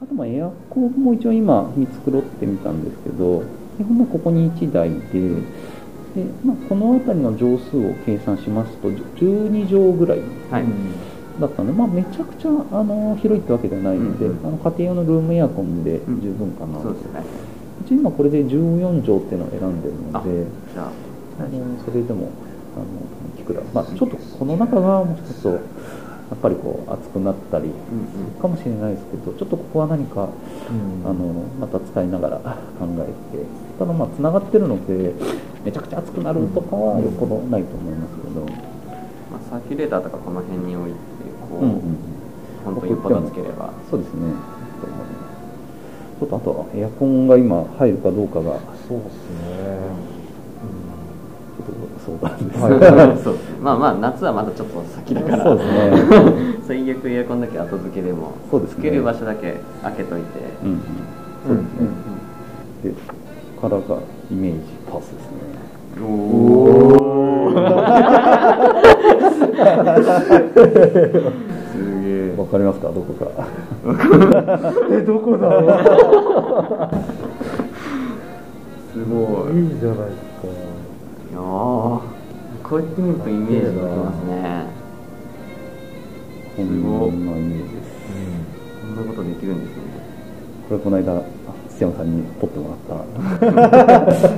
あとまあエアコンも一応今見繕ってみたんですけど基本はここに1台でで、まあ、この辺りの畳数を計算しますと12畳ぐらいはい、だったので、まあ、めちゃくちゃあの広いってわけではないので、うんあの家庭用のルームエアコンで十分かな、そうですね。うち今これで14畳っていうのを選んでるのでああのそれでもあのいくら、まあ、ちょっとこの中がもうちょっとやっぱりこう熱くなったりうんうん。かもしれないですけどちょっとここは何かあのまた使いながら考えて。ただまあつながってるのでめちゃくちゃ熱くなるとかはよっぽどないと思いますけど、まあ、サーキュレーターとかこの辺に置いてこう、うんうん本当にければ。そうですね。ちょっとあとはエアコンが今入るかどうかが。そうですね。ちょっと相談です、はい。そう。ですねまあまあ夏はまだちょっと先だから。そうですね。最悪エアコンだけ後付けでもそうですね。つける場所だけ開けといて、うんうん。そうですね、でカラーがイメージパースですね。おお すげえ。わかりますか？どこか。え、どこだ？ろう。すごい。いいじゃないですか。いやーこうやって見るとイメージできますね。こんなイメージです。こんなことできるんですね。これこの間あ土山さんに撮ってもらった。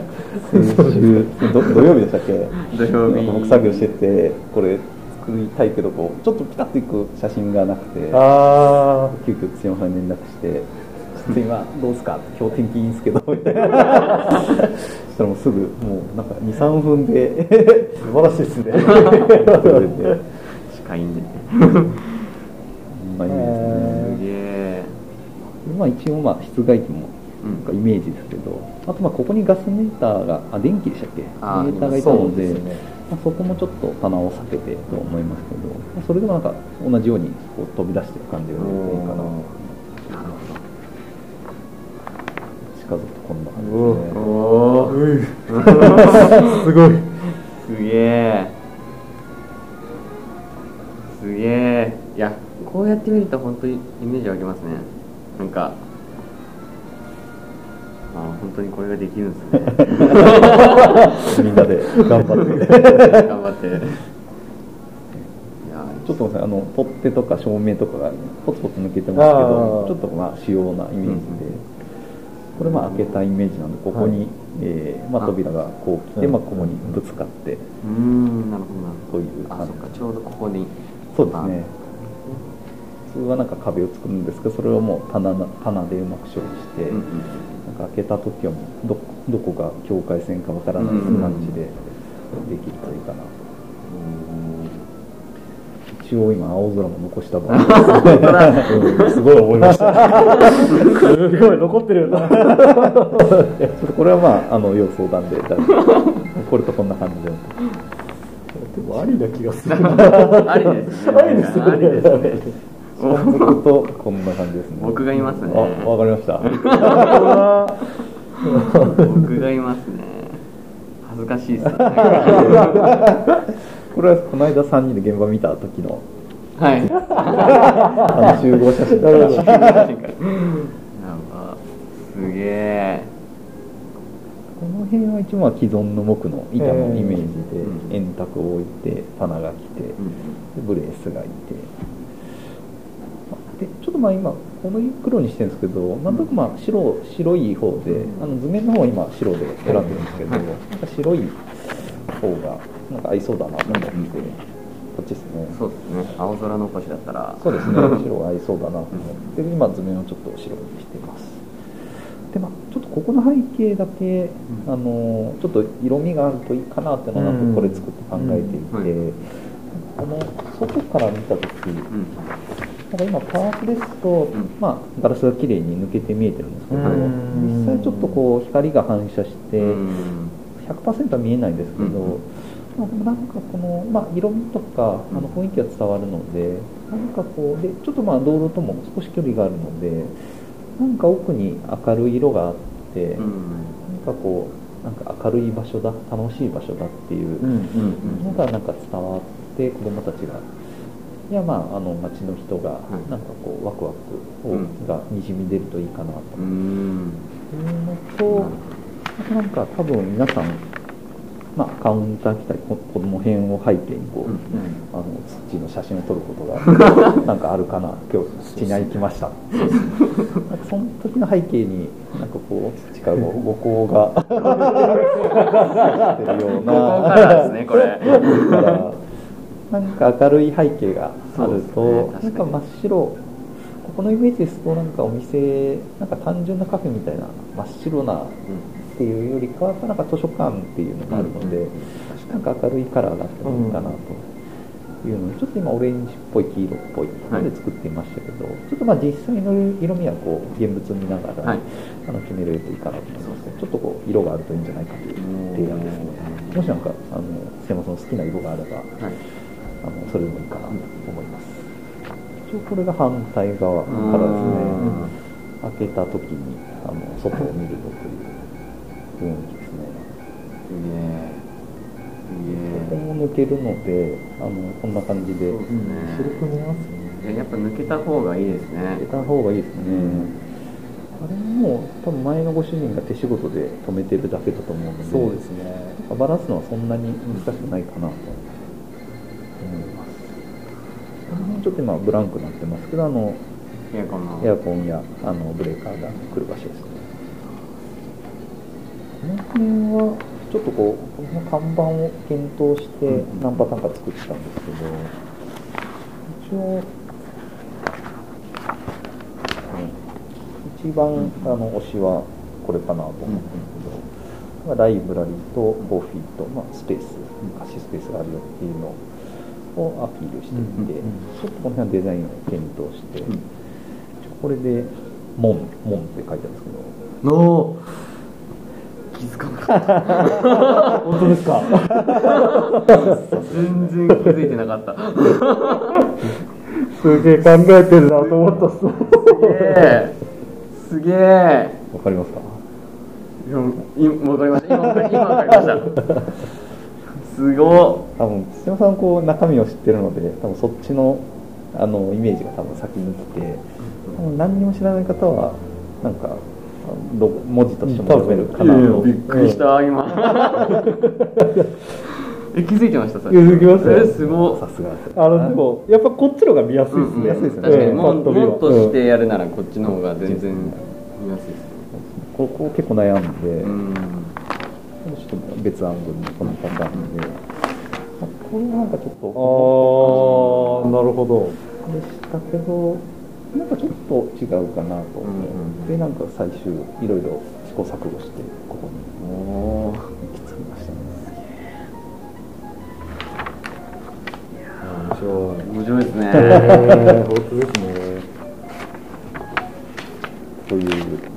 先週ど土曜日でしたっけ？土曜日。僕作業しててこれ作りたいけどこうちょっとピタッといく写真がなくてあ急遽土山さんに連絡して「ちょっと今どうすか?」って「今日天気いいんすけど」みたいなそしたらもうすぐもうなんか23分で あ、素晴らしいで。すね。撮れて視界でこんなイメージですねまあ一応まあ室外機もうん。なんかイメージですけど、あとまあここにガスメーターがあ電気でしたっけ？メーターがいたのでそね。まあ、そこもちょっと棚を避けてと思いますけど、まあ、それでもなんか同じようにこう飛び出してる感じがいいかななる近づくとこん。な感じですねおおすごい。すげえすげえいやこうやって見ると本当にイメージ湧きますねなん。かあ本当にこれができるん。ですねみん。なで頑張って頑張っていやちょっとあの取っ手とか照明とかがポツポツ抜けてますけどちょっとまあ主要なイメージで、これまあ開けたイメージなんでここに、はいえーまあ、扉がこう来て、うん。まあ、ここにぶつかってうーんなるほどなるほど。こういうあ感じ。そっかちょうどここに。そうですね。普通はなんか壁を作るんですけどそれをもう棚な棚でうまく処理して、うんうん。なんか開けた時はもうどどこが境界線かわからない感じでできるといいかなと、一応今青空も残したばかりですうん。すごい思いました。すごい残ってる。いやちょっとこれはまああの要相談でこれとこんな感じででもありな気がする。ありですね。ありですね。ありですね。僕とこんな感じですね。僕がいますね。あわかりました。僕がいますね。恥ずかしいですねこれはこの間3人で現場見た時の。はい。あの集合写真。なるほどやばすげえ。この辺は一応まあ既存の木の板のイメージうん。で円卓を置いて棚が来てでブレースがいて。でちょっとまあ今この黒にしてるんですけどなんとなくまあ白白い方であの図面の方は今白で選んでるんですけどなんか白い方がなんか合いそうだなと思ってこっちですね。そうですね。青空残しだったら。そうですね。白が合いそうだなと思って今図面をちょっと白にしてます。でまあちょっとここの背景だけ、あのちょっと色味があるといいかなっていうのをなんかこれ作って考えていて、うん。この外から見た時うん。なんか今パーツですと、ん。まあ、ガラスが綺麗に抜けて見えてるんですけどうん実際ちょっとこう光が反射してうん。100%は見えないんですけど、うんまあ、でもなんかこの、まあ、色味とかあの雰囲気が伝わるのでなんかこうでちょっとまあ道路とも少し距離があるのでなんか奥に明るい色があって、うん。なんかこうなんか明るい場所だ楽しい場所だっていううんうんのがなんか伝わって子供たちが。いやまああの街の人がい。なんかこうワクワクを、うん。がにじみ出るといいかなと。うーんいうのと、あとなんか多分皆さん、まあ、カウンター来たりここの辺を背景にこう、うん。あの土の写真を撮ることが なんかあるかな今日土に行きました。なんかその時の背景になんかこう土からこう五光がしてるようななんか明るい背景があると、確かに。なんか真っ白。ここのイメージですとなんかお店なんか単純なカフェみたいな真っ白なっていうよりかはなんか図書館っていうのがあるので、なんか明るいカラーがあってもいいかなというので、ちょっと今オレンジっぽい黄色っぽいので作っていましたけど、ちょっとまあ実際の色味はこう現物見ながら、はい。あの決めれるといいかなと思いますね。ちょっとこう色があるといいんじゃないかという提案ですね。もしなんかあの瀬山さんの好きな色があればはい。あのそれでもいいかなと思います、一応これが反対側からですね開けた時にあの外を見るとという雰囲気ですね。すげえ。ここも抜けるのであのこんな感じで。そうですね白く見えますねいややっぱ抜けた方がいいですね。入れた方がいいですね、あれも多分前のご主人が手仕事で止めてるだけだと思うので。そうですね。バラすのはそんなに難しくないかなと思います。ちょっと今ブランクになってますけどあの。エアコンやあのブレーカーが来る場所ですねこの辺はちょっとこうこの看板を検討して何パターンか作ってたんですけど一応、うん一番あの推しはこれかなと思ってですけど、まあライブラリーとコーヒーと、まあ、スペース貸しスペースがあるよっていうのをアピールしていて、ちょっとこの辺はデザインを検討して、うん。これで「門」「門」って書いてあるんですけど。の気づかなかった。本当ですか？全然気づいてなかった。すげえ。考えてるなと思ったっすすげえ。すげえ。わかりますか？いや今わかりました今わかりましたすご多分土山さんこう中身を知ってるので多分そっちのあのイメージが多分先に来て多分何にも知らない方はなんか文字としても読めるかなと。びっくりした今。え気づいてましたさ気づきましたすご。さすが。あのでもやっぱこっちの方が見やすいですね、うんうん。見やすいですね確かにうん。もっとしてやるならこっちの方が全然。見やすいですね。ここ結構悩んで、うん。ちょっと別アングルのこのパターンで、まあこれはなんかちょっと。ああなるほど。でしたけどなんかちょっと違うかなと思って、でなんか最終いろいろ試行錯誤してここに行き着きましたね。面白い。面白いですね。えー、本当ですね。という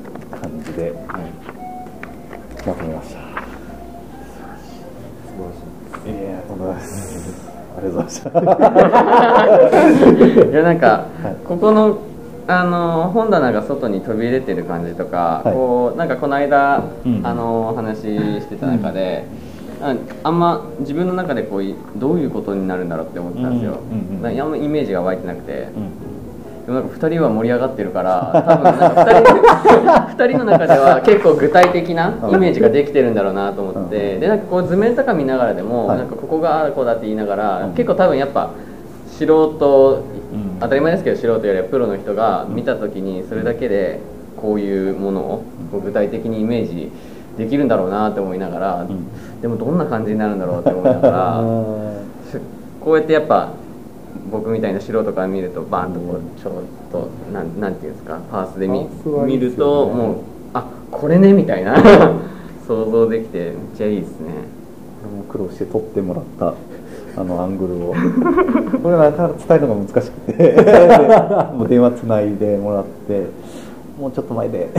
いやなんか、はい。ここのあの本棚が外に飛び出てる感じとか、はい。こうなんかこの間、うん。あのお話ししてた中で、ああんま自分の中でこういどういうことになるんだろうって思ってたんですよ、うんうんうんイメージが湧いてなくて、うんでもなんか2人は盛り上がってるから多分なんか 2, 人2人の中では結構具体的なイメージができてるんだろうなと思って、うん。でなんかこう図面とか見ながらでも、はい。なんかここがああこうだって言いながら、うん。結構多分やっぱ素人、うん。当たり前ですけど素人よりはプロの人が見た時にそれだけでこういうものを具体的にイメージできるんだろうなって思いながら、ん。でもどんな感じになるんだろうって思いながら。あこうやってやっぱ僕みたいな素人から見るとバーンとこうちょっとなんなんていうんですかパースで見見るともうあこれねみたいな。想像できてめっちゃいいですね。ー苦労して撮ってもらったあのアングルを。これなかなか伝えるのが難しくて。で もう電話つないでもらってもうちょっと前で。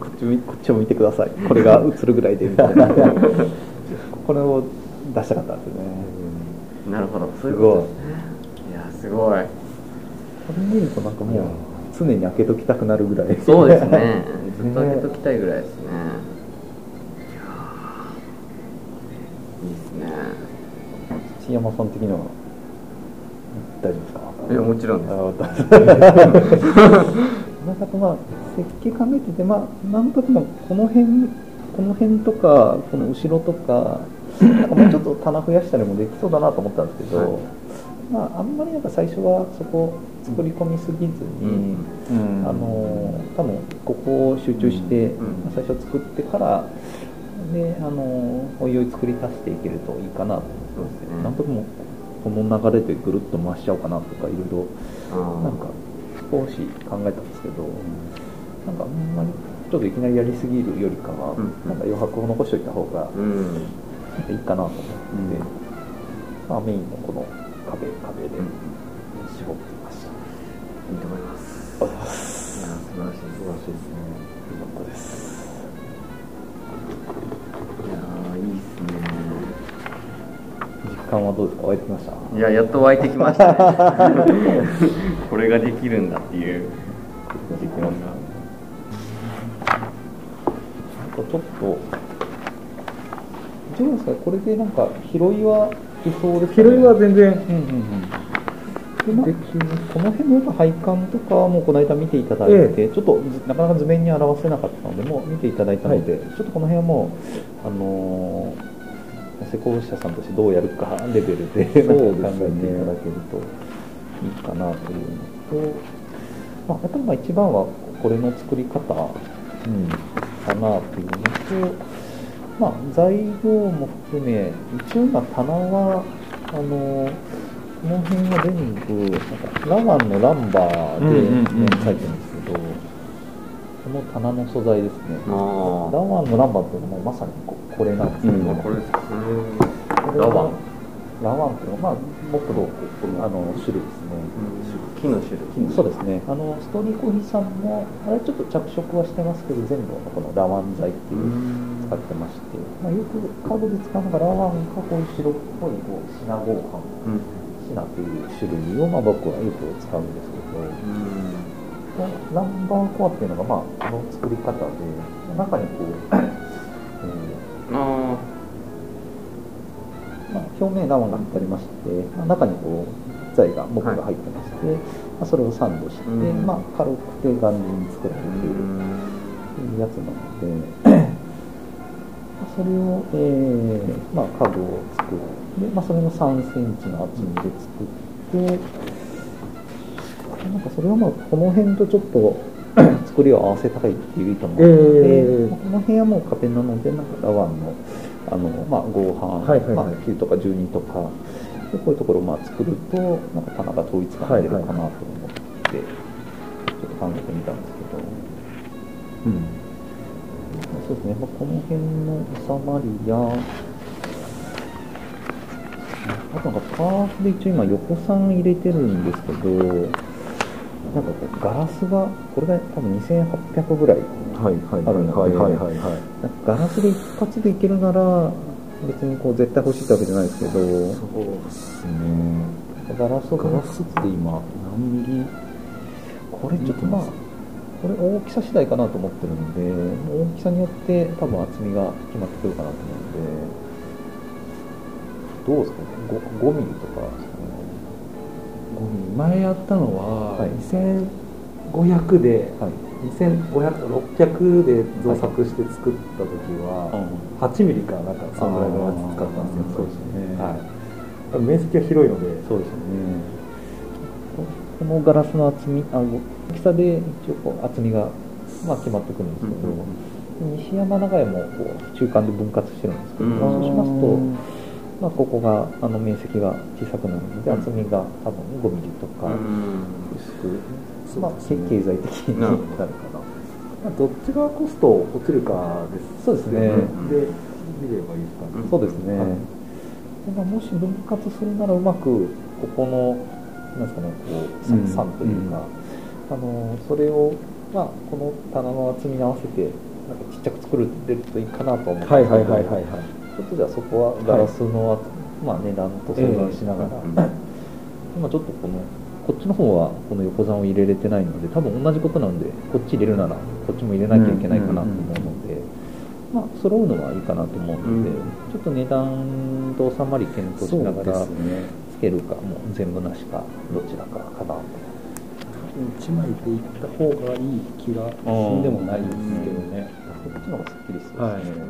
こっち見こっちを見てください。これが映るぐらいでみたいな。これを出したかったんですよね。なるほど。すごいすごい。これ見るとなんかもう常に開けときたくなるぐらい。そうですね。ずっと開けときたいぐらいですね。いいいですね。土山さん的には大丈夫ですか？いやもちろんです。なんかまあ設計考えててまあなんとなくこの辺この辺とかこの後ろとかなんかもうちょっと棚増やしたりもできそうだなと思ったんですけど、はいまああんまりなんか最初はそこ作り込みすぎずに、うん。あの多分ここを集中して、ん。最初作ってからであのおいおい作り足していけるといいかなとそうですねなんともこの流れでぐるっと回しちゃおうかなとかいろいろなんか少し考えたんですけど、なんかあんまりちょっといきなりやりすぎるよりかは、うん。なんか余白を残しておいた方がいいかなと思って、まあ、メインのこの壁壁で絞ってみました。いいと思います。ありがとうございますいや素晴らしい素晴らしいですね。よかったです。いやーいいっすね。実感はどうですか湧いてきました？いややっと湧いてきました。ねこれができるんだっていう実感が。なんかちょっとどうですかこれでなんか拾いはいそうですか、ね、拾いは全然うんうんうん。でまあこの辺のやっぱ配管とかもこの間見ていただいて、えちょっとずなかなか図面に表せなかったのでもう見ていただいたので、ちょっとこの辺はもうあのー施工者さんとしてどうやるかレベルでなんか考えていただけるといいかなというのと、まあ、やっぱりまあ一番はこれの作り方かなというのと、まあ、材料も含め一応今棚はあのこの辺は全部なんかラワンのランバーでね書いてるんですけど、この棚の素材ですね。あラワンのランバーっていうのはまさにここれなんですけど、うんあこれですラワン。ラワンっていうのは、まあ、木土あの種類ですね、木の種類。そうですね。あのストーリーコーヒーさんもあれちょっと着色はしてますけど全部このラワン材っていう使ってまして、まあ、よく家具で使うのがラワンか白っぽいこうシナ合板うん。シナという種類を、まあ、僕はよく使うんですけどこのランバーコアっていうのが、まあ、この作り方で中にこう、えーあまあ、表面ラワンが貼ってありまして、まあ、中にこう材が木が入ってまして、まあ、それをサンドして、うん。まあ、軽くて頑丈に作られーているうん。いうやつなのでそれを、えーまあ、家具を作って、まあ、それの3センチの厚みで作ってなんかそれはまあこの辺とちょっと 作りを合わせたいっていう意図もあって、えー。まあこの辺はもう壁なのでなんかラワンのあの、まあ、合板、はいはいはい。まあ、9とか12とかでこういうところをまあ作るとなんか棚が統一感が出るかなと思って、ちょっと考えてみたんですけど。うんそうですね、まあ、この辺の収まりや、あとなんかパーツで一応今横3入れてるんですけど、なんかこうガラスが、これが多分2800ぐらい、あるのでガラスで一発でいけるなら、別にこう絶対欲しいってわけじゃないですけど、そうですね。ガラスをガラスって今何ミリ？これちょっとまあ、これ大きさ次第かなと思ってるんで、大きさによって多分厚みが決まってくるかなと思うんで、どうですかね、5, 5ミリとか。ですかね。前やったのは、はい。2500で、はい。2500600で造作して作った時は、うん。8ミリかなんかそのぐらいのやつ使ったんですよ。そうですね。はい、面積が広いので。そうですよね。ここのガラスの厚み、あ大きさで一応こう厚みが、まあ、決まってくるんですけど、西山長屋もこう中間で分割してるんですけど、うん。そうしますと、まあ、ここがあの面積が小さくなるので、厚みが多分5ミリとか薄く、まあ、経経済的になるかな。まあどっちがコスト落ちるかですそうですね。で見ればいいですかね、そうですね、はい。まあもし分割するならうまくここのなんですかねこううん。さ三というか、あのそれを、まあ、この棚の厚みに合わせてなんかちっちゃく作るといいかなと思うんですけどはいはいはいはいはい。ちょっとじゃあそこはガラスの、まあ、値段と相談しながら、今ちょっとこのこっちの方はこの横算を入れれてないので多分同じことなのでこっち入れるならこっちも入れなきゃいけないかなと思うので、まあ揃うのはいいかなと思うので、うん。ちょっと値段と収まり検討しながらねけるかもう全部なしかどちらかかな。1枚でいった方がいい気がしん。でもないですけどね、こっちの方がすっきりするはい。ですね、